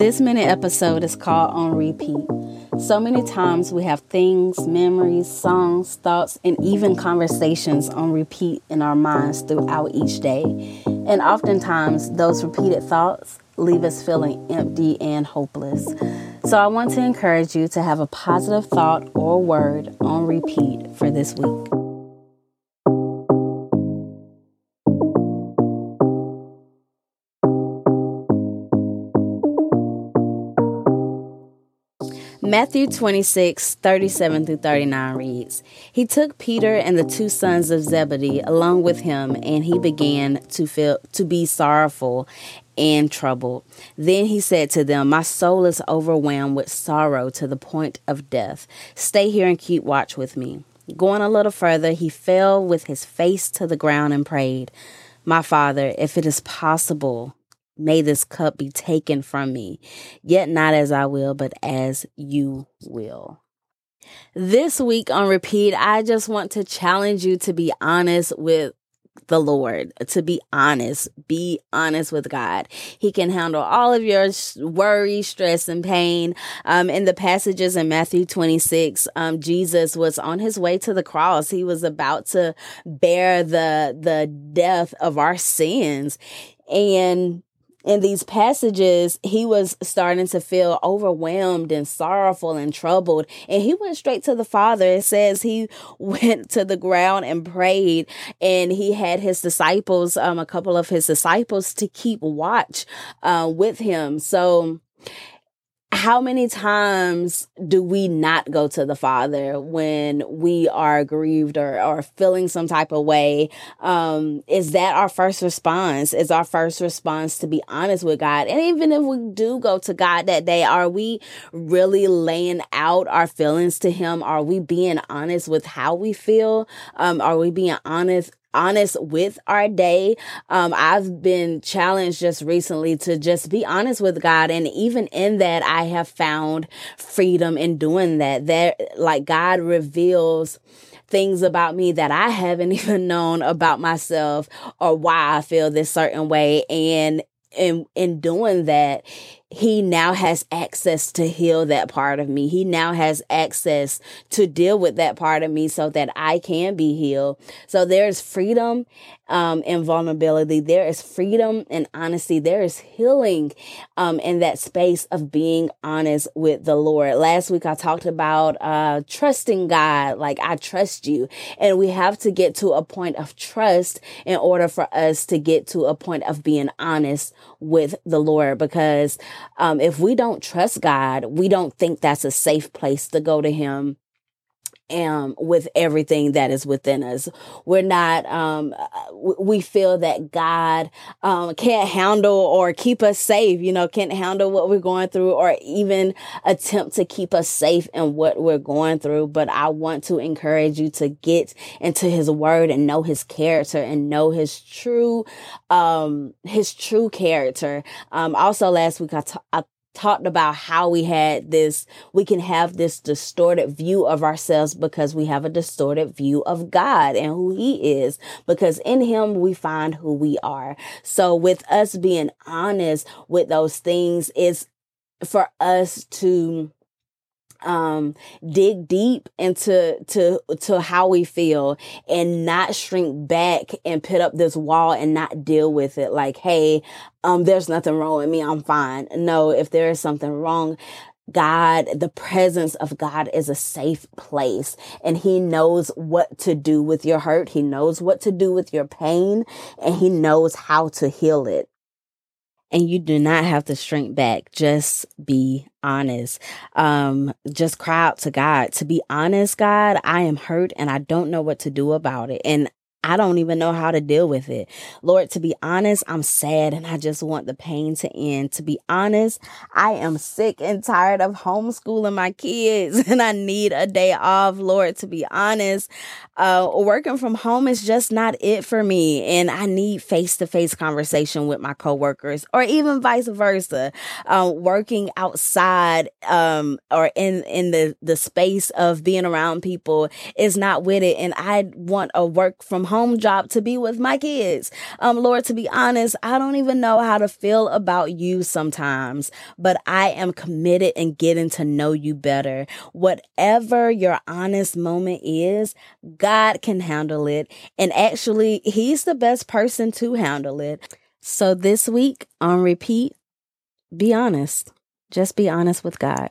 This minute episode is called On Repeat. So many times we have things, memories, songs, thoughts, and even conversations on repeat in our minds throughout each day. And oftentimes, those repeated thoughts leave us feeling empty and hopeless. So, I want to encourage you to have a positive thought or word on repeat for this week. Matthew 26, 37 through 39 reads He took Peter and the two sons of Zebedee along with him, and he began to feel to be sorrowful and troubled. Then he said to them, My soul is overwhelmed with sorrow to the point of death. Stay here and keep watch with me. Going a little further, he fell with his face to the ground and prayed, My father, if it is possible, May this cup be taken from me, yet not as I will, but as you will. This week on repeat, I just want to challenge you to be honest with the Lord, to be honest. Be honest with God. He can handle all of your worry, stress, and pain. Um, in the passages in Matthew 26, um, Jesus was on his way to the cross. He was about to bear the, the death of our sins. And in these passages, he was starting to feel overwhelmed and sorrowful and troubled. And he went straight to the Father. It says he went to the ground and prayed, and he had his disciples, um, a couple of his disciples, to keep watch uh, with him. So, how many times do we not go to the Father when we are grieved or, or feeling some type of way? Um, is that our first response? Is our first response to be honest with God? And even if we do go to God that day, are we really laying out our feelings to Him? Are we being honest with how we feel? Um, are we being honest honest with our day. Um, I've been challenged just recently to just be honest with God. And even in that, I have found freedom in doing that. That like God reveals things about me that I haven't even known about myself or why I feel this certain way. And in in doing that, he now has access to heal that part of me. He now has access to deal with that part of me so that I can be healed. So there's freedom um, and vulnerability. There is freedom and honesty. There is healing um, in that space of being honest with the Lord. Last week I talked about uh, trusting God. Like I trust you, and we have to get to a point of trust in order for us to get to a point of being honest with the Lord. Because um, if we don't trust God, we don't think that's a safe place to go to Him um, with everything that is within us. We're not, um, we feel that God um, can't handle or keep us safe, you know, can't handle what we're going through or even attempt to keep us safe in what we're going through. But I want to encourage you to get into his word and know his character and know his true, um, his true character. Um, also last week I, t- I talked about how we had this, we can have this distorted view of ourselves because we have a distorted view of God and who He is, because in Him we find who we are. So, with us being honest with those things, is for us to um dig deep into to to how we feel and not shrink back and put up this wall and not deal with it. Like hey um there's nothing wrong with me. I'm fine. No if there is something wrong God, the presence of God is a safe place and he knows what to do with your hurt. He knows what to do with your pain and he knows how to heal it and you do not have to shrink back. Just be honest. Um, just cry out to God. To be honest, God, I am hurt and I don't know what to do about it. And I don't even know how to deal with it. Lord, to be honest, I'm sad and I just want the pain to end. To be honest, I am sick and tired of homeschooling my kids and I need a day off. Lord, to be honest, uh, working from home is just not it for me. And I need face to face conversation with my coworkers or even vice versa. Uh, working outside, um, or in, in the, the space of being around people is not with it. And I want a work from home home job to be with my kids. Um, Lord, to be honest, I don't even know how to feel about you sometimes, but I am committed in getting to know you better. Whatever your honest moment is, God can handle it. And actually, He's the best person to handle it. So this week on repeat, be honest. Just be honest with God.